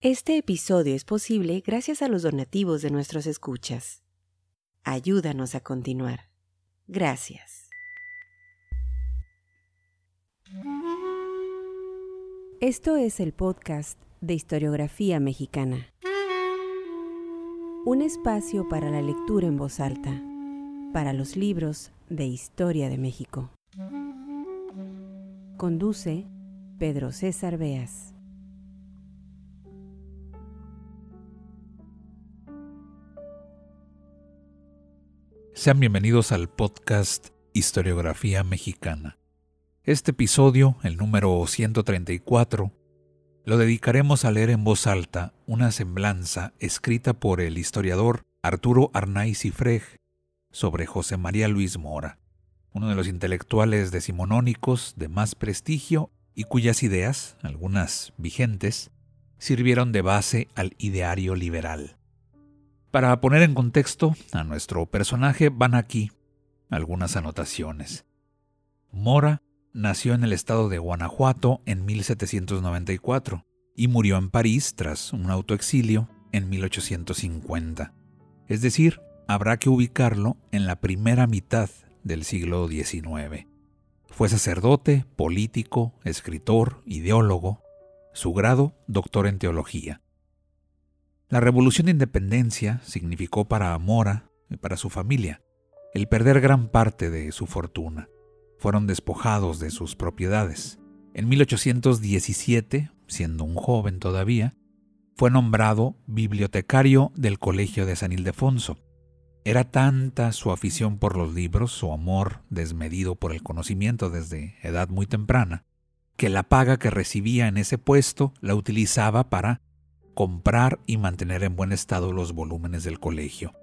Este episodio es posible gracias a los donativos de nuestros escuchas. Ayúdanos a continuar. Gracias. Esto es el podcast de historiografía mexicana. Un espacio para la lectura en voz alta, para los libros de historia de México. Conduce Pedro César Beas. Sean bienvenidos al podcast Historiografía Mexicana. Este episodio, el número 134, lo dedicaremos a leer en voz alta una semblanza escrita por el historiador Arturo Arnaiz Cifrej sobre José María Luis Mora, uno de los intelectuales decimonónicos de más prestigio y cuyas ideas, algunas vigentes, sirvieron de base al ideario liberal. Para poner en contexto a nuestro personaje van aquí algunas anotaciones. Mora nació en el estado de Guanajuato en 1794 y murió en París tras un autoexilio en 1850. Es decir, habrá que ubicarlo en la primera mitad del siglo XIX. Fue sacerdote, político, escritor, ideólogo, su grado doctor en teología. La revolución de independencia significó para Mora y para su familia el perder gran parte de su fortuna. Fueron despojados de sus propiedades. En 1817, siendo un joven todavía, fue nombrado bibliotecario del Colegio de San Ildefonso. Era tanta su afición por los libros, su amor desmedido por el conocimiento desde edad muy temprana, que la paga que recibía en ese puesto la utilizaba para comprar y mantener en buen estado los volúmenes del colegio.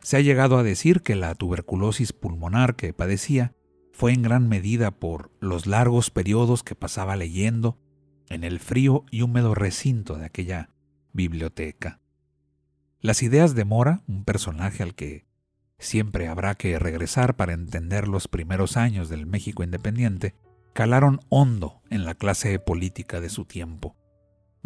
Se ha llegado a decir que la tuberculosis pulmonar que padecía fue en gran medida por los largos periodos que pasaba leyendo en el frío y húmedo recinto de aquella biblioteca. Las ideas de Mora, un personaje al que siempre habrá que regresar para entender los primeros años del México independiente, calaron hondo en la clase política de su tiempo.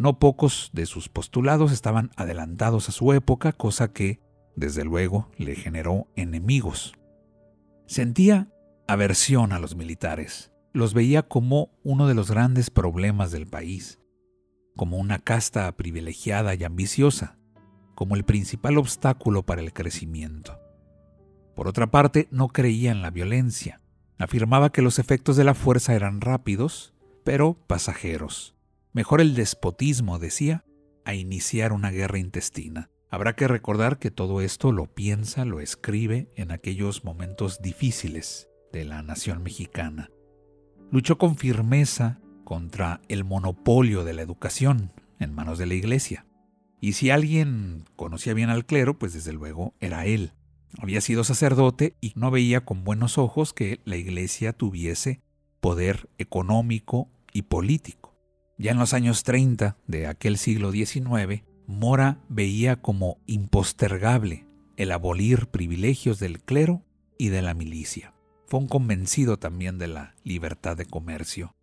No pocos de sus postulados estaban adelantados a su época, cosa que, desde luego, le generó enemigos. Sentía aversión a los militares, los veía como uno de los grandes problemas del país, como una casta privilegiada y ambiciosa, como el principal obstáculo para el crecimiento. Por otra parte, no creía en la violencia. Afirmaba que los efectos de la fuerza eran rápidos, pero pasajeros Mejor el despotismo, decía, a iniciar una guerra intestina. Habrá que recordar que todo esto lo piensa, lo escribe en aquellos momentos difíciles de la nación mexicana. Luchó con firmeza contra el monopolio de la educación en manos de la iglesia. Y si alguien conocía bien al clero, pues desde luego era él. Había sido sacerdote y no veía con buenos ojos que la iglesia tuviese poder económico y político. Ya en los años 30 de aquel siglo XIX, Mora veía como impostergable el abolir privilegios del clero y de la milicia. Fue un convencido también de la libertad de comercio.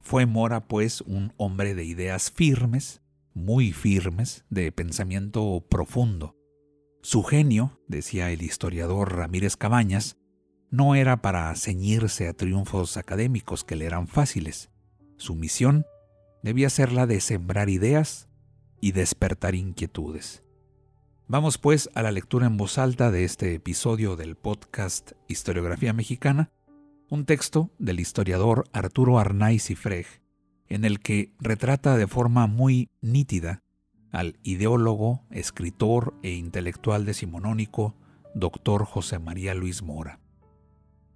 Fue Mora, pues, un hombre de ideas firmes, muy firmes, de pensamiento profundo. Su genio, decía el historiador Ramírez Cabañas, no era para ceñirse a triunfos académicos que le eran fáciles. Su misión debía ser la de sembrar ideas y despertar inquietudes. Vamos pues a la lectura en voz alta de este episodio del podcast Historiografía Mexicana, un texto del historiador Arturo Arnaiz Cifrej, en el que retrata de forma muy nítida al ideólogo, escritor e intelectual decimonónico, doctor José María Luis Mora.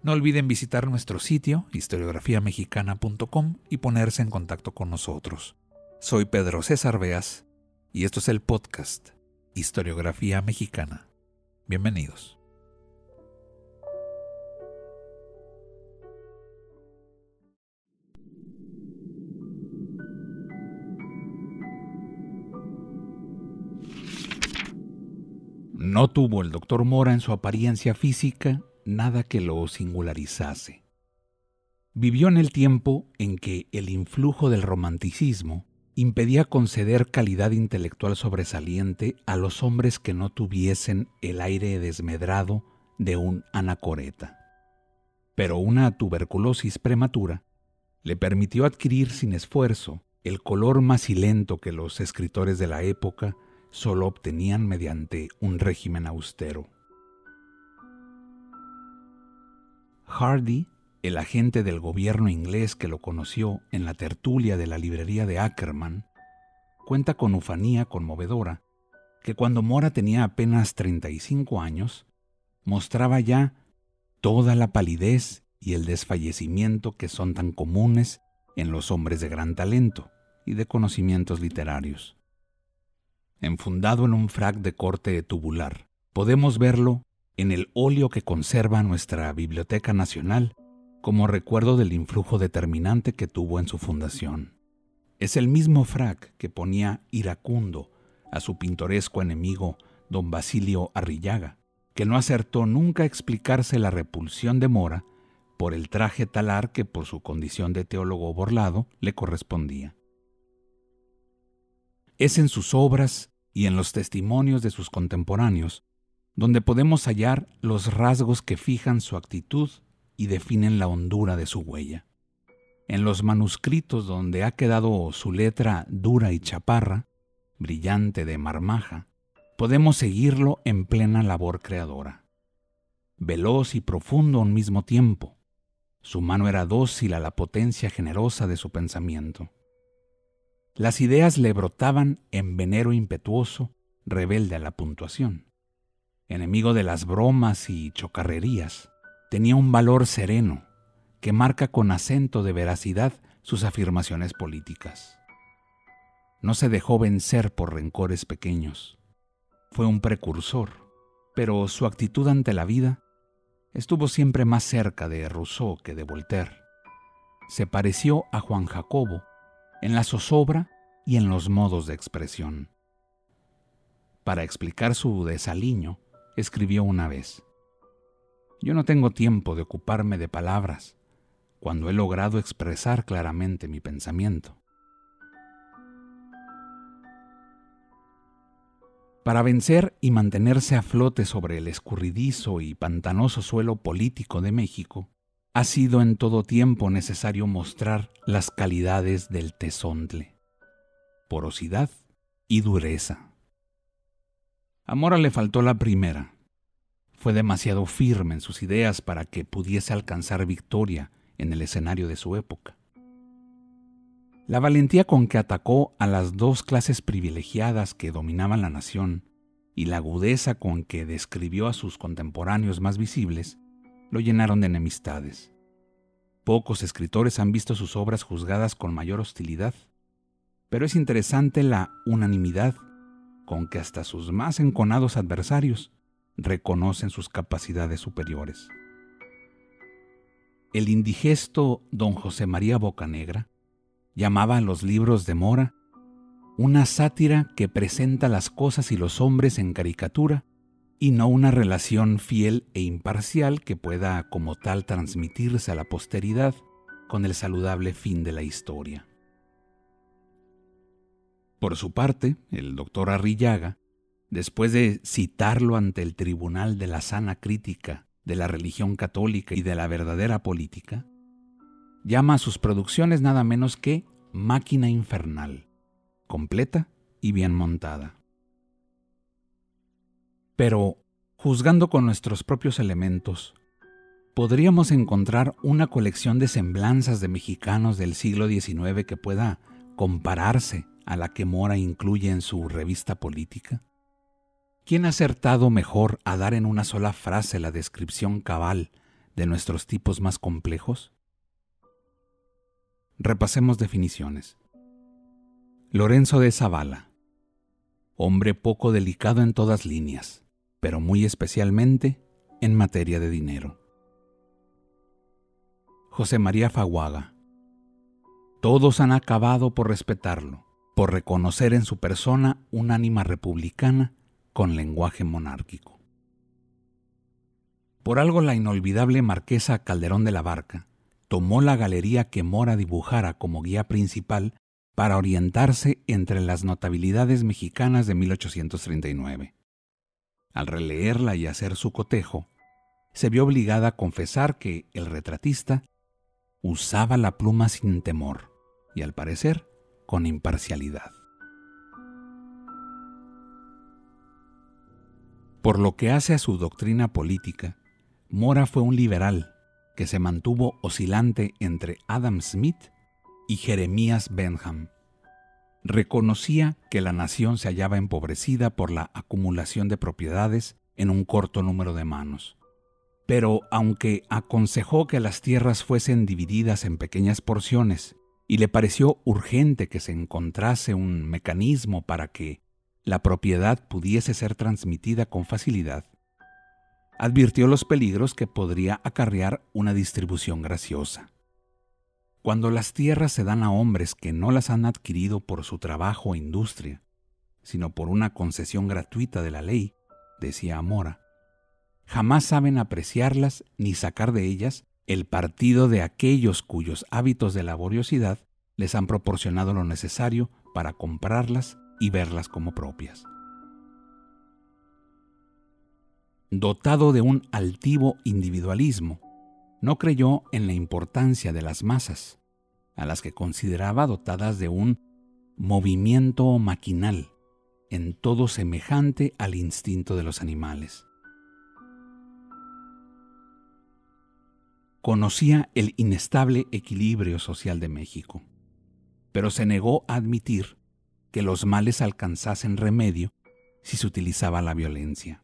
No olviden visitar nuestro sitio historiografiamexicana.com y ponerse en contacto con nosotros. Soy Pedro César Beas y esto es el podcast Historiografía Mexicana. Bienvenidos. No tuvo el doctor Mora en su apariencia física nada que lo singularizase. Vivió en el tiempo en que el influjo del romanticismo impedía conceder calidad intelectual sobresaliente a los hombres que no tuviesen el aire desmedrado de un anacoreta. Pero una tuberculosis prematura le permitió adquirir sin esfuerzo el color macilento que los escritores de la época solo obtenían mediante un régimen austero. Hardy, el agente del gobierno inglés que lo conoció en la tertulia de la librería de Ackerman, cuenta con ufanía conmovedora que cuando Mora tenía apenas 35 años, mostraba ya toda la palidez y el desfallecimiento que son tan comunes en los hombres de gran talento y de conocimientos literarios. Enfundado en un frac de corte tubular, podemos verlo en el óleo que conserva nuestra Biblioteca Nacional como recuerdo del influjo determinante que tuvo en su fundación. Es el mismo frac que ponía iracundo a su pintoresco enemigo don Basilio Arrillaga, que no acertó nunca a explicarse la repulsión de Mora por el traje talar que por su condición de teólogo borlado le correspondía. Es en sus obras y en los testimonios de sus contemporáneos donde podemos hallar los rasgos que fijan su actitud y definen la hondura de su huella. En los manuscritos donde ha quedado su letra dura y chaparra, brillante de marmaja, podemos seguirlo en plena labor creadora. Veloz y profundo a un mismo tiempo, su mano era dócil a la potencia generosa de su pensamiento. Las ideas le brotaban en venero impetuoso, rebelde a la puntuación enemigo de las bromas y chocarrerías, tenía un valor sereno que marca con acento de veracidad sus afirmaciones políticas. No se dejó vencer por rencores pequeños. Fue un precursor, pero su actitud ante la vida estuvo siempre más cerca de Rousseau que de Voltaire. Se pareció a Juan Jacobo en la zozobra y en los modos de expresión. Para explicar su desaliño, escribió una vez, Yo no tengo tiempo de ocuparme de palabras cuando he logrado expresar claramente mi pensamiento. Para vencer y mantenerse a flote sobre el escurridizo y pantanoso suelo político de México, ha sido en todo tiempo necesario mostrar las calidades del tesontle, porosidad y dureza. A le faltó la primera. Fue demasiado firme en sus ideas para que pudiese alcanzar victoria en el escenario de su época. La valentía con que atacó a las dos clases privilegiadas que dominaban la nación y la agudeza con que describió a sus contemporáneos más visibles lo llenaron de enemistades. Pocos escritores han visto sus obras juzgadas con mayor hostilidad, pero es interesante la unanimidad con que hasta sus más enconados adversarios reconocen sus capacidades superiores. El indigesto don José María Bocanegra llamaba a los libros de Mora una sátira que presenta las cosas y los hombres en caricatura y no una relación fiel e imparcial que pueda como tal transmitirse a la posteridad con el saludable fin de la historia. Por su parte, el doctor Arrillaga, después de citarlo ante el tribunal de la sana crítica de la religión católica y de la verdadera política, llama a sus producciones nada menos que máquina infernal, completa y bien montada. Pero, juzgando con nuestros propios elementos, podríamos encontrar una colección de semblanzas de mexicanos del siglo XIX que pueda compararse a la que Mora incluye en su revista política? ¿Quién ha acertado mejor a dar en una sola frase la descripción cabal de nuestros tipos más complejos? Repasemos definiciones. Lorenzo de Zavala, hombre poco delicado en todas líneas, pero muy especialmente en materia de dinero. José María Faguaga, todos han acabado por respetarlo, por reconocer en su persona un ánima republicana con lenguaje monárquico. Por algo la inolvidable marquesa Calderón de la Barca tomó la galería que Mora dibujara como guía principal para orientarse entre las notabilidades mexicanas de 1839. Al releerla y hacer su cotejo, se vio obligada a confesar que el retratista usaba la pluma sin temor y al parecer con imparcialidad. Por lo que hace a su doctrina política, Mora fue un liberal que se mantuvo oscilante entre Adam Smith y Jeremías Benham. Reconocía que la nación se hallaba empobrecida por la acumulación de propiedades en un corto número de manos. Pero aunque aconsejó que las tierras fuesen divididas en pequeñas porciones y le pareció urgente que se encontrase un mecanismo para que la propiedad pudiese ser transmitida con facilidad, advirtió los peligros que podría acarrear una distribución graciosa. Cuando las tierras se dan a hombres que no las han adquirido por su trabajo o industria, sino por una concesión gratuita de la ley, decía Amora, jamás saben apreciarlas ni sacar de ellas el partido de aquellos cuyos hábitos de laboriosidad les han proporcionado lo necesario para comprarlas y verlas como propias. Dotado de un altivo individualismo, no creyó en la importancia de las masas, a las que consideraba dotadas de un movimiento maquinal, en todo semejante al instinto de los animales. Conocía el inestable equilibrio social de México, pero se negó a admitir que los males alcanzasen remedio si se utilizaba la violencia.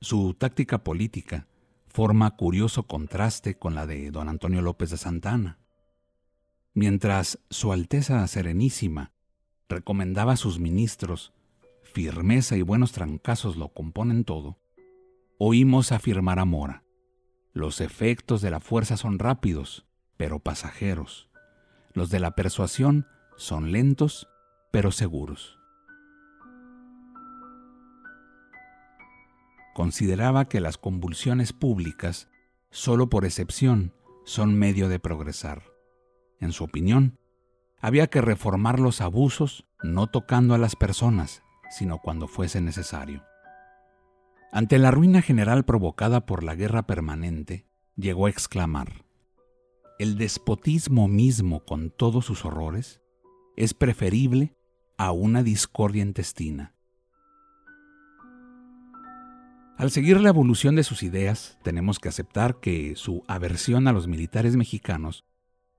Su táctica política forma curioso contraste con la de don Antonio López de Santana. Mientras Su Alteza Serenísima recomendaba a sus ministros firmeza y buenos trancazos lo componen todo, oímos afirmar a Mora, los efectos de la fuerza son rápidos, pero pasajeros. Los de la persuasión son lentos, pero seguros. consideraba que las convulsiones públicas, solo por excepción, son medio de progresar. En su opinión, había que reformar los abusos no tocando a las personas, sino cuando fuese necesario. Ante la ruina general provocada por la guerra permanente, llegó a exclamar, El despotismo mismo con todos sus horrores es preferible a una discordia intestina. Al seguir la evolución de sus ideas, tenemos que aceptar que su aversión a los militares mexicanos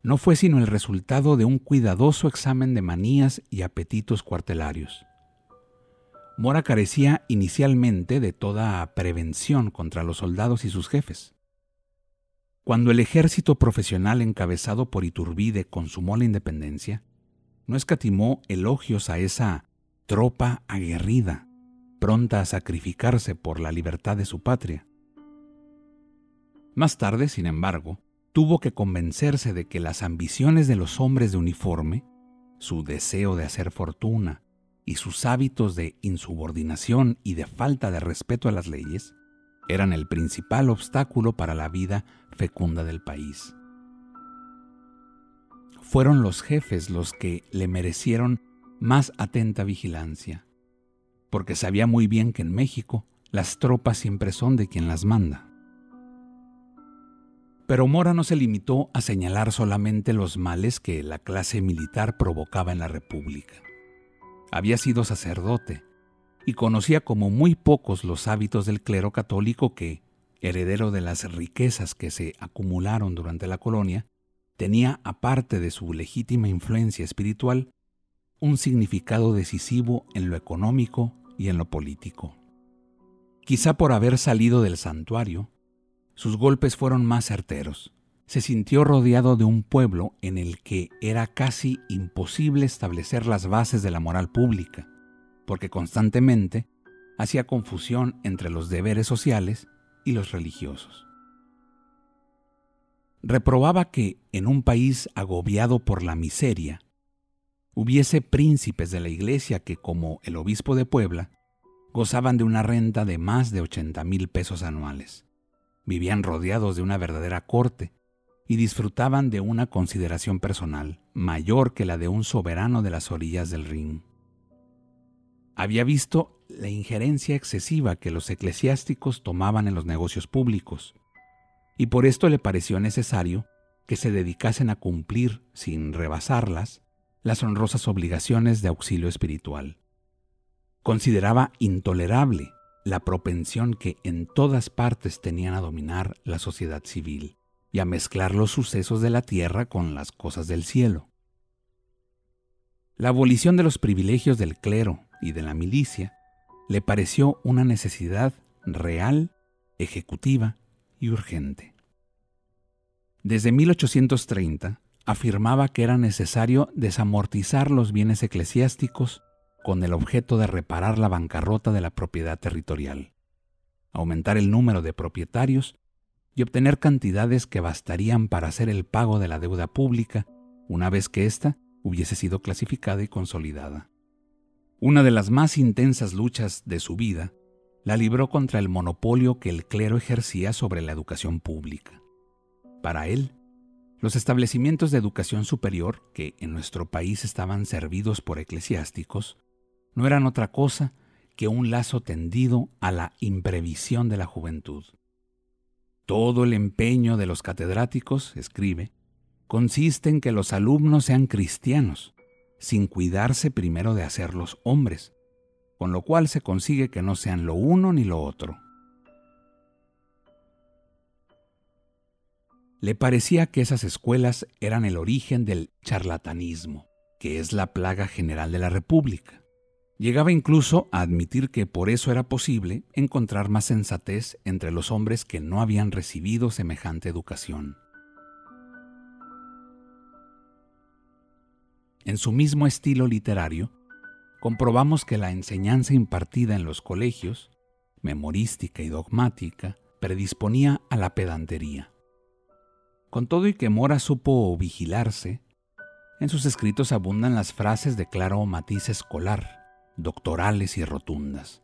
no fue sino el resultado de un cuidadoso examen de manías y apetitos cuartelarios. Mora carecía inicialmente de toda prevención contra los soldados y sus jefes. Cuando el ejército profesional encabezado por Iturbide consumó la independencia, no escatimó elogios a esa tropa aguerrida, pronta a sacrificarse por la libertad de su patria. Más tarde, sin embargo, tuvo que convencerse de que las ambiciones de los hombres de uniforme, su deseo de hacer fortuna y sus hábitos de insubordinación y de falta de respeto a las leyes, eran el principal obstáculo para la vida fecunda del país. Fueron los jefes los que le merecieron más atenta vigilancia, porque sabía muy bien que en México las tropas siempre son de quien las manda. Pero Mora no se limitó a señalar solamente los males que la clase militar provocaba en la República. Había sido sacerdote y conocía como muy pocos los hábitos del clero católico que, heredero de las riquezas que se acumularon durante la colonia, tenía, aparte de su legítima influencia espiritual, un significado decisivo en lo económico y en lo político. Quizá por haber salido del santuario, sus golpes fueron más certeros. Se sintió rodeado de un pueblo en el que era casi imposible establecer las bases de la moral pública, porque constantemente hacía confusión entre los deberes sociales y los religiosos. Reprobaba que, en un país agobiado por la miseria, hubiese príncipes de la iglesia que, como el obispo de Puebla, gozaban de una renta de más de 80 mil pesos anuales. Vivían rodeados de una verdadera corte, y disfrutaban de una consideración personal mayor que la de un soberano de las orillas del Rin. Había visto la injerencia excesiva que los eclesiásticos tomaban en los negocios públicos, y por esto le pareció necesario que se dedicasen a cumplir, sin rebasarlas, las honrosas obligaciones de auxilio espiritual. Consideraba intolerable la propensión que en todas partes tenían a dominar la sociedad civil y a mezclar los sucesos de la tierra con las cosas del cielo. La abolición de los privilegios del clero y de la milicia le pareció una necesidad real, ejecutiva y urgente. Desde 1830 afirmaba que era necesario desamortizar los bienes eclesiásticos con el objeto de reparar la bancarrota de la propiedad territorial, aumentar el número de propietarios y obtener cantidades que bastarían para hacer el pago de la deuda pública una vez que ésta hubiese sido clasificada y consolidada. Una de las más intensas luchas de su vida la libró contra el monopolio que el clero ejercía sobre la educación pública. Para él, los establecimientos de educación superior, que en nuestro país estaban servidos por eclesiásticos, no eran otra cosa que un lazo tendido a la imprevisión de la juventud. Todo el empeño de los catedráticos, escribe, consiste en que los alumnos sean cristianos, sin cuidarse primero de hacerlos hombres, con lo cual se consigue que no sean lo uno ni lo otro. Le parecía que esas escuelas eran el origen del charlatanismo, que es la plaga general de la República. Llegaba incluso a admitir que por eso era posible encontrar más sensatez entre los hombres que no habían recibido semejante educación. En su mismo estilo literario, comprobamos que la enseñanza impartida en los colegios, memorística y dogmática, predisponía a la pedantería. Con todo y que Mora supo vigilarse, en sus escritos abundan las frases de claro matiz escolar, doctorales y rotundas.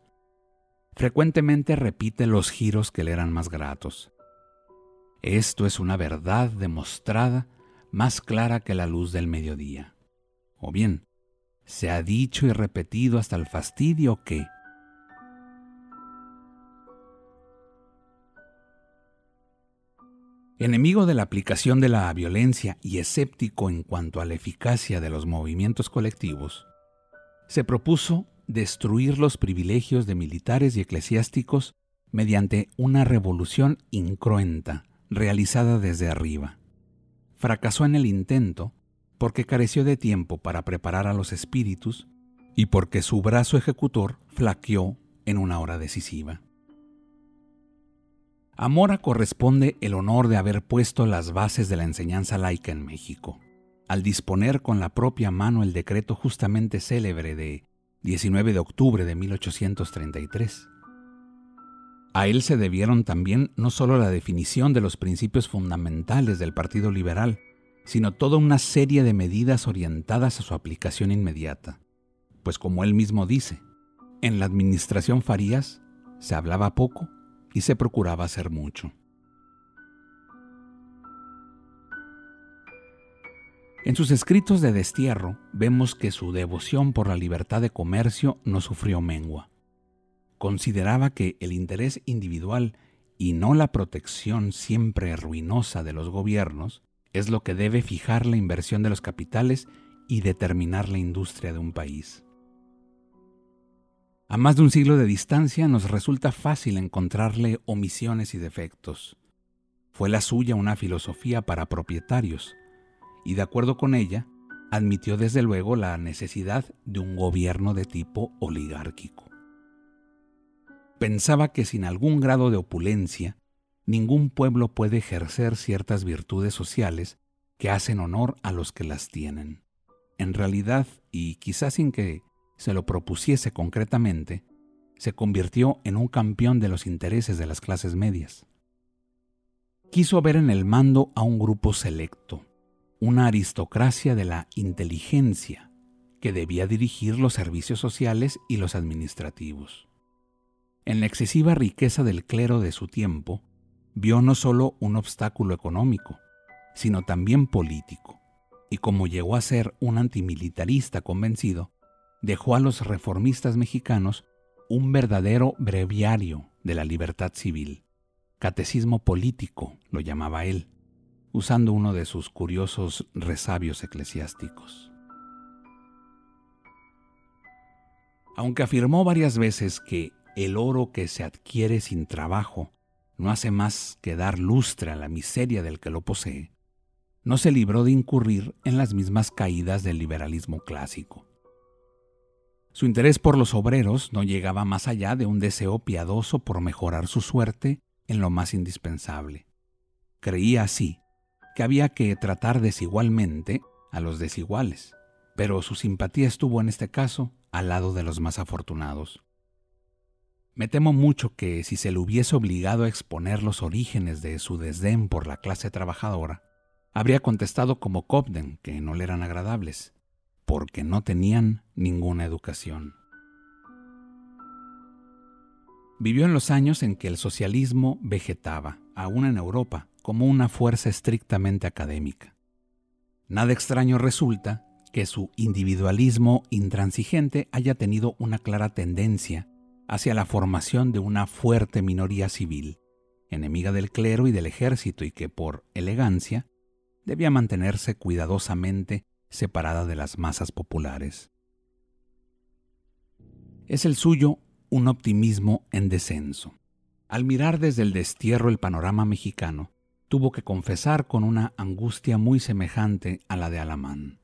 Frecuentemente repite los giros que le eran más gratos. Esto es una verdad demostrada más clara que la luz del mediodía. O bien, se ha dicho y repetido hasta el fastidio que, Enemigo de la aplicación de la violencia y escéptico en cuanto a la eficacia de los movimientos colectivos, se propuso destruir los privilegios de militares y eclesiásticos mediante una revolución incruenta realizada desde arriba. Fracasó en el intento porque careció de tiempo para preparar a los espíritus y porque su brazo ejecutor flaqueó en una hora decisiva. A Mora corresponde el honor de haber puesto las bases de la enseñanza laica en México al disponer con la propia mano el decreto justamente célebre de 19 de octubre de 1833. A él se debieron también no solo la definición de los principios fundamentales del Partido Liberal, sino toda una serie de medidas orientadas a su aplicación inmediata. Pues como él mismo dice, en la administración Farías se hablaba poco y se procuraba hacer mucho. En sus escritos de destierro vemos que su devoción por la libertad de comercio no sufrió mengua. Consideraba que el interés individual y no la protección siempre ruinosa de los gobiernos es lo que debe fijar la inversión de los capitales y determinar la industria de un país. A más de un siglo de distancia nos resulta fácil encontrarle omisiones y defectos. Fue la suya una filosofía para propietarios, y de acuerdo con ella, admitió desde luego la necesidad de un gobierno de tipo oligárquico. Pensaba que sin algún grado de opulencia, ningún pueblo puede ejercer ciertas virtudes sociales que hacen honor a los que las tienen. En realidad, y quizás sin que se lo propusiese concretamente, se convirtió en un campeón de los intereses de las clases medias. Quiso ver en el mando a un grupo selecto, una aristocracia de la inteligencia que debía dirigir los servicios sociales y los administrativos. En la excesiva riqueza del clero de su tiempo, vio no solo un obstáculo económico, sino también político, y como llegó a ser un antimilitarista convencido, dejó a los reformistas mexicanos un verdadero breviario de la libertad civil. Catecismo político lo llamaba él, usando uno de sus curiosos resabios eclesiásticos. Aunque afirmó varias veces que el oro que se adquiere sin trabajo no hace más que dar lustre a la miseria del que lo posee, no se libró de incurrir en las mismas caídas del liberalismo clásico. Su interés por los obreros no llegaba más allá de un deseo piadoso por mejorar su suerte en lo más indispensable. Creía así que había que tratar desigualmente a los desiguales, pero su simpatía estuvo en este caso al lado de los más afortunados. Me temo mucho que si se le hubiese obligado a exponer los orígenes de su desdén por la clase trabajadora, habría contestado como Cobden que no le eran agradables, porque no tenían ninguna educación. Vivió en los años en que el socialismo vegetaba, aún en Europa, como una fuerza estrictamente académica. Nada extraño resulta que su individualismo intransigente haya tenido una clara tendencia hacia la formación de una fuerte minoría civil, enemiga del clero y del ejército y que por elegancia debía mantenerse cuidadosamente separada de las masas populares. Es el suyo un optimismo en descenso. Al mirar desde el destierro el panorama mexicano, tuvo que confesar con una angustia muy semejante a la de Alamán.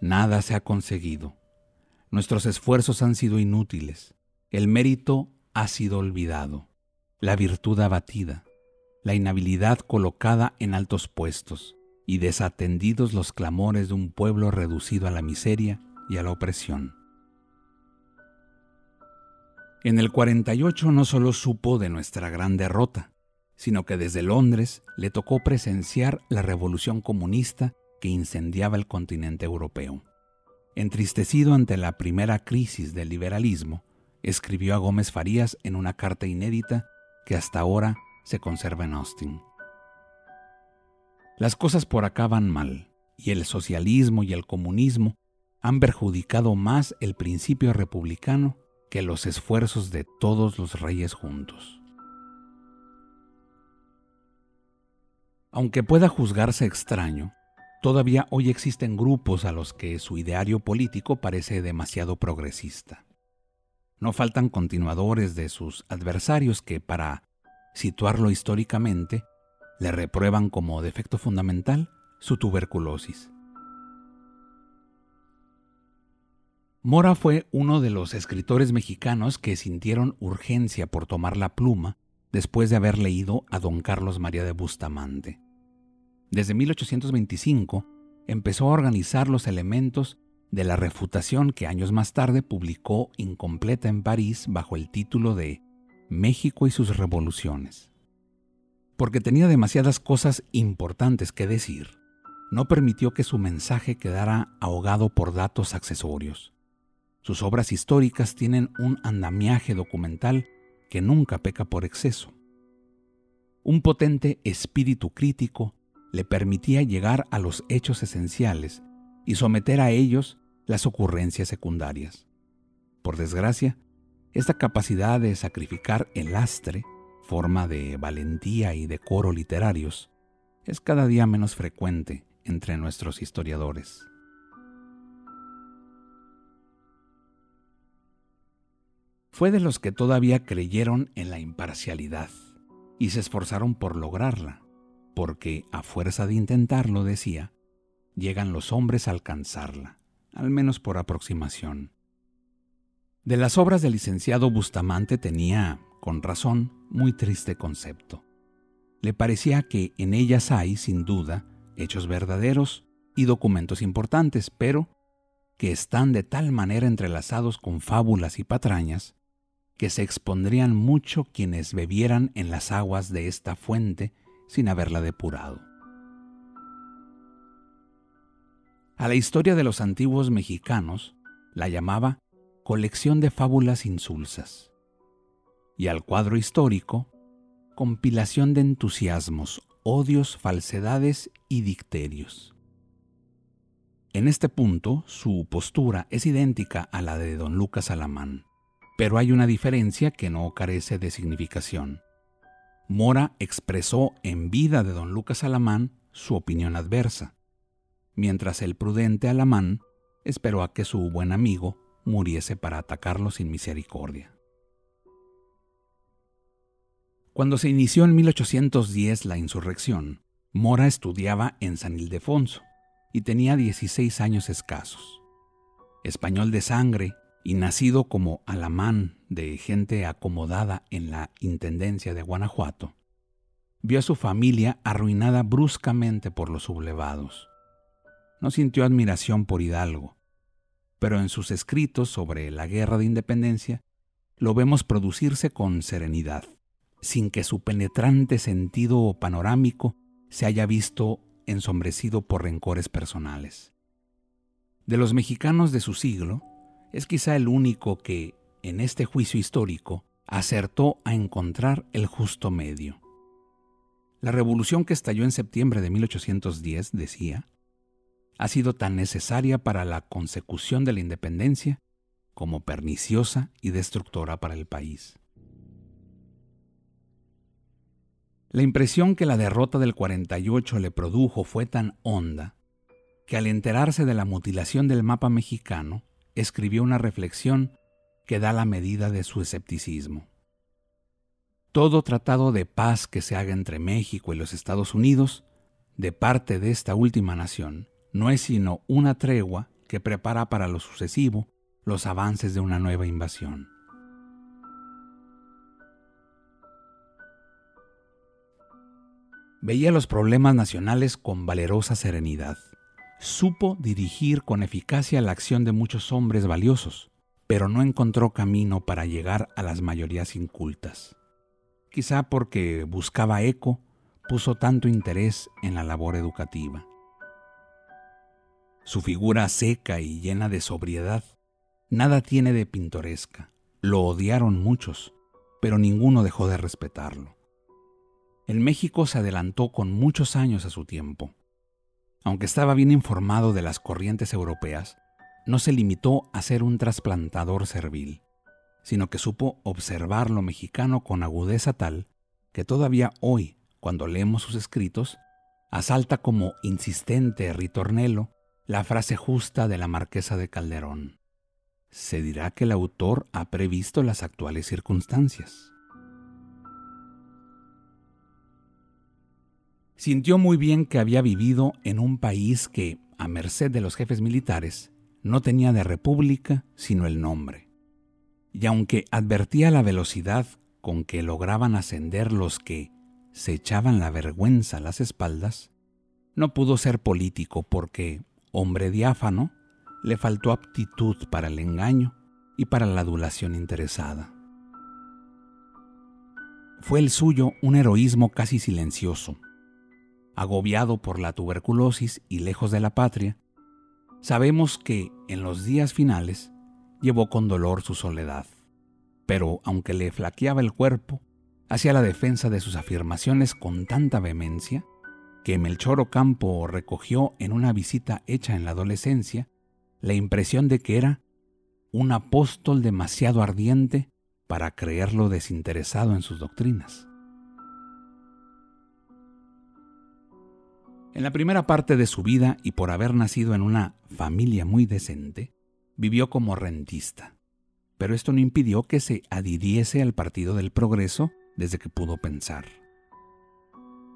Nada se ha conseguido. Nuestros esfuerzos han sido inútiles. El mérito ha sido olvidado. La virtud abatida. La inhabilidad colocada en altos puestos y desatendidos los clamores de un pueblo reducido a la miseria y a la opresión. En el 48 no solo supo de nuestra gran derrota, sino que desde Londres le tocó presenciar la revolución comunista que incendiaba el continente europeo. Entristecido ante la primera crisis del liberalismo, escribió a Gómez Farías en una carta inédita que hasta ahora se conserva en Austin. Las cosas por acá van mal, y el socialismo y el comunismo han perjudicado más el principio republicano que los esfuerzos de todos los reyes juntos. Aunque pueda juzgarse extraño, todavía hoy existen grupos a los que su ideario político parece demasiado progresista. No faltan continuadores de sus adversarios que, para situarlo históricamente, le reprueban como defecto fundamental su tuberculosis. Mora fue uno de los escritores mexicanos que sintieron urgencia por tomar la pluma después de haber leído a don Carlos María de Bustamante. Desde 1825 empezó a organizar los elementos de la refutación que años más tarde publicó incompleta en París bajo el título de México y sus revoluciones porque tenía demasiadas cosas importantes que decir, no permitió que su mensaje quedara ahogado por datos accesorios. Sus obras históricas tienen un andamiaje documental que nunca peca por exceso. Un potente espíritu crítico le permitía llegar a los hechos esenciales y someter a ellos las ocurrencias secundarias. Por desgracia, esta capacidad de sacrificar el lastre forma de valentía y decoro literarios, es cada día menos frecuente entre nuestros historiadores. Fue de los que todavía creyeron en la imparcialidad y se esforzaron por lograrla, porque a fuerza de intentarlo, decía, llegan los hombres a alcanzarla, al menos por aproximación. De las obras del licenciado Bustamante tenía, con razón, muy triste concepto. Le parecía que en ellas hay, sin duda, hechos verdaderos y documentos importantes, pero que están de tal manera entrelazados con fábulas y patrañas, que se expondrían mucho quienes bebieran en las aguas de esta fuente sin haberla depurado. A la historia de los antiguos mexicanos la llamaba colección de fábulas insulsas y al cuadro histórico, compilación de entusiasmos odios, falsedades y dicterios. En este punto, su postura es idéntica a la de don Lucas Alamán, pero hay una diferencia que no carece de significación. Mora expresó en vida de don Lucas Alamán su opinión adversa, mientras el prudente Alamán esperó a que su buen amigo muriese para atacarlo sin misericordia. Cuando se inició en 1810 la insurrección, Mora estudiaba en San Ildefonso y tenía 16 años escasos. Español de sangre y nacido como alamán de gente acomodada en la Intendencia de Guanajuato, vio a su familia arruinada bruscamente por los sublevados. No sintió admiración por Hidalgo, pero en sus escritos sobre la guerra de independencia lo vemos producirse con serenidad sin que su penetrante sentido panorámico se haya visto ensombrecido por rencores personales. De los mexicanos de su siglo, es quizá el único que, en este juicio histórico, acertó a encontrar el justo medio. La revolución que estalló en septiembre de 1810, decía, ha sido tan necesaria para la consecución de la independencia como perniciosa y destructora para el país. La impresión que la derrota del 48 le produjo fue tan honda que al enterarse de la mutilación del mapa mexicano, escribió una reflexión que da la medida de su escepticismo. Todo tratado de paz que se haga entre México y los Estados Unidos, de parte de esta última nación, no es sino una tregua que prepara para lo sucesivo los avances de una nueva invasión. Veía los problemas nacionales con valerosa serenidad. Supo dirigir con eficacia la acción de muchos hombres valiosos, pero no encontró camino para llegar a las mayorías incultas. Quizá porque buscaba eco, puso tanto interés en la labor educativa. Su figura seca y llena de sobriedad, nada tiene de pintoresca. Lo odiaron muchos, pero ninguno dejó de respetarlo. En México se adelantó con muchos años a su tiempo. Aunque estaba bien informado de las corrientes europeas, no se limitó a ser un trasplantador servil, sino que supo observar lo mexicano con agudeza tal que todavía hoy, cuando leemos sus escritos, asalta como insistente ritornelo la frase justa de la marquesa de Calderón. Se dirá que el autor ha previsto las actuales circunstancias. Sintió muy bien que había vivido en un país que, a merced de los jefes militares, no tenía de república sino el nombre. Y aunque advertía la velocidad con que lograban ascender los que se echaban la vergüenza a las espaldas, no pudo ser político porque, hombre diáfano, le faltó aptitud para el engaño y para la adulación interesada. Fue el suyo un heroísmo casi silencioso, agobiado por la tuberculosis y lejos de la patria, sabemos que en los días finales llevó con dolor su soledad. Pero aunque le flaqueaba el cuerpo, hacía la defensa de sus afirmaciones con tanta vehemencia que Melchor Ocampo recogió en una visita hecha en la adolescencia la impresión de que era un apóstol demasiado ardiente para creerlo desinteresado en sus doctrinas. En la primera parte de su vida y por haber nacido en una familia muy decente, vivió como rentista. Pero esto no impidió que se adhiriese al Partido del Progreso desde que pudo pensar.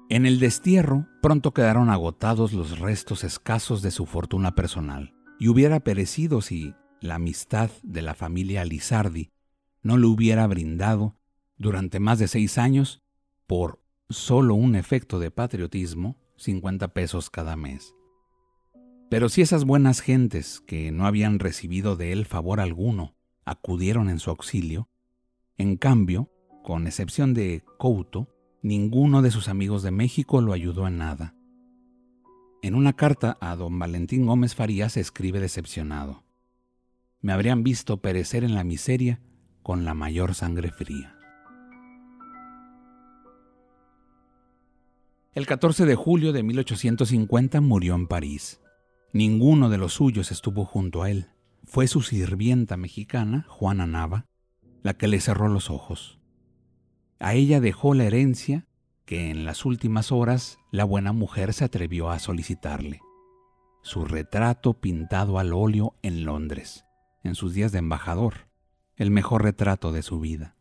En el destierro pronto quedaron agotados los restos escasos de su fortuna personal, y hubiera perecido si la amistad de la familia Lizardi no le hubiera brindado, durante más de seis años, por solo un efecto de patriotismo, 50 pesos cada mes. Pero si esas buenas gentes que no habían recibido de él favor alguno acudieron en su auxilio, en cambio, con excepción de Couto, ninguno de sus amigos de México lo ayudó en nada. En una carta a don Valentín Gómez Farías escribe decepcionado. Me habrían visto perecer en la miseria con la mayor sangre fría. El 14 de julio de 1850 murió en París. Ninguno de los suyos estuvo junto a él. Fue su sirvienta mexicana, Juana Nava, la que le cerró los ojos. A ella dejó la herencia que en las últimas horas la buena mujer se atrevió a solicitarle. Su retrato pintado al óleo en Londres, en sus días de embajador, el mejor retrato de su vida.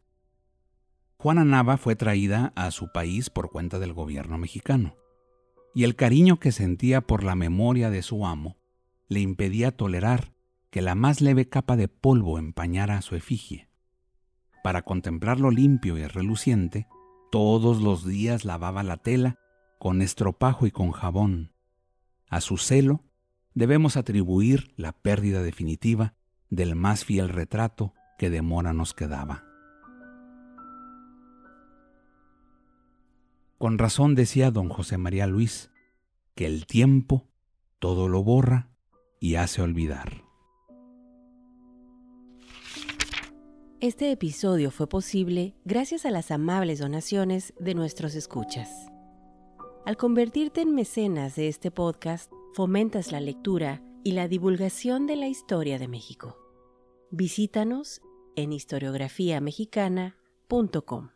Juana Nava fue traída a su país por cuenta del gobierno mexicano, y el cariño que sentía por la memoria de su amo le impedía tolerar que la más leve capa de polvo empañara su efigie. Para contemplarlo limpio y reluciente, todos los días lavaba la tela con estropajo y con jabón. A su celo debemos atribuir la pérdida definitiva del más fiel retrato que de Mora nos quedaba. Con razón decía don José María Luis que el tiempo todo lo borra y hace olvidar. Este episodio fue posible gracias a las amables donaciones de nuestros escuchas. Al convertirte en mecenas de este podcast, fomentas la lectura y la divulgación de la historia de México. Visítanos en historiografiamexicana.com.